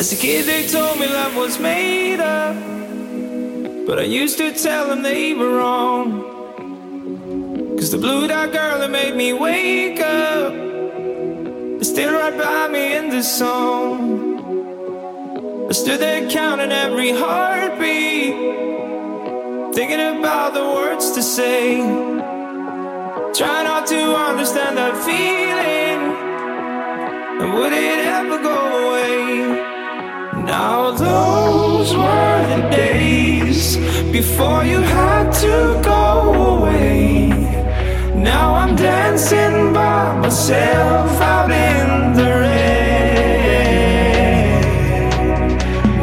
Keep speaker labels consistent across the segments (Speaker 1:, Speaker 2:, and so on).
Speaker 1: As a kid, they told me love was made up, but I used to tell them they were wrong. Cause the blue dot girl that made me wake up is still right behind me in this song. I stood there counting every heartbeat, thinking about the words to say. Try not to understand that feeling, and would it ever now those were the days before you had to go away. Now I'm dancing by myself out in the rain.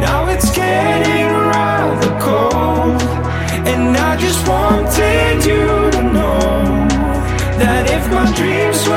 Speaker 1: Now it's getting rather cold, and I just wanted you to know that if my dreams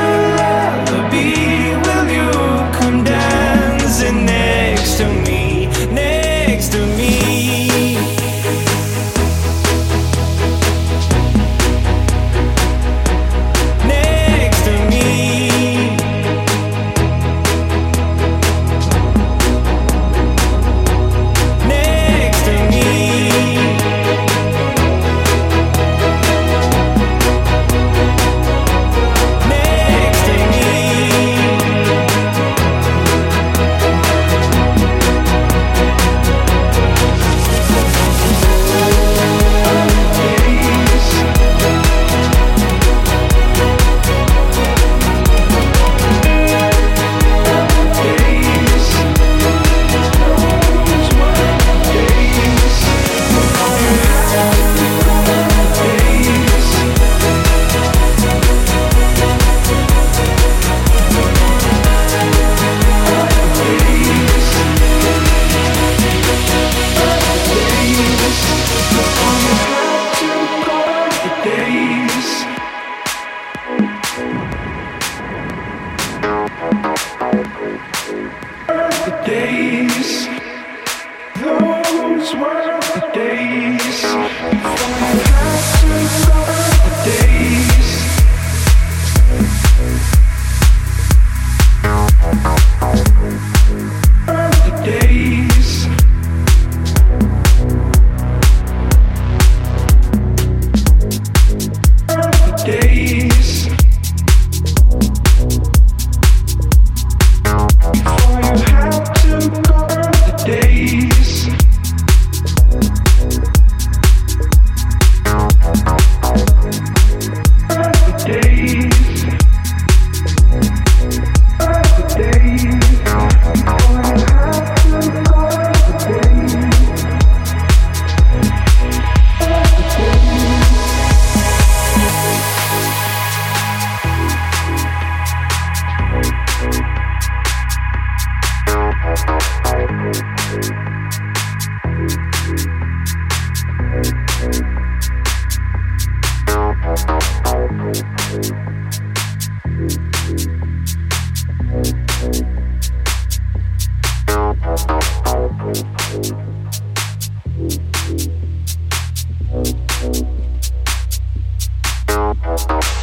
Speaker 1: days. Those were the days. Before I had to go. Thank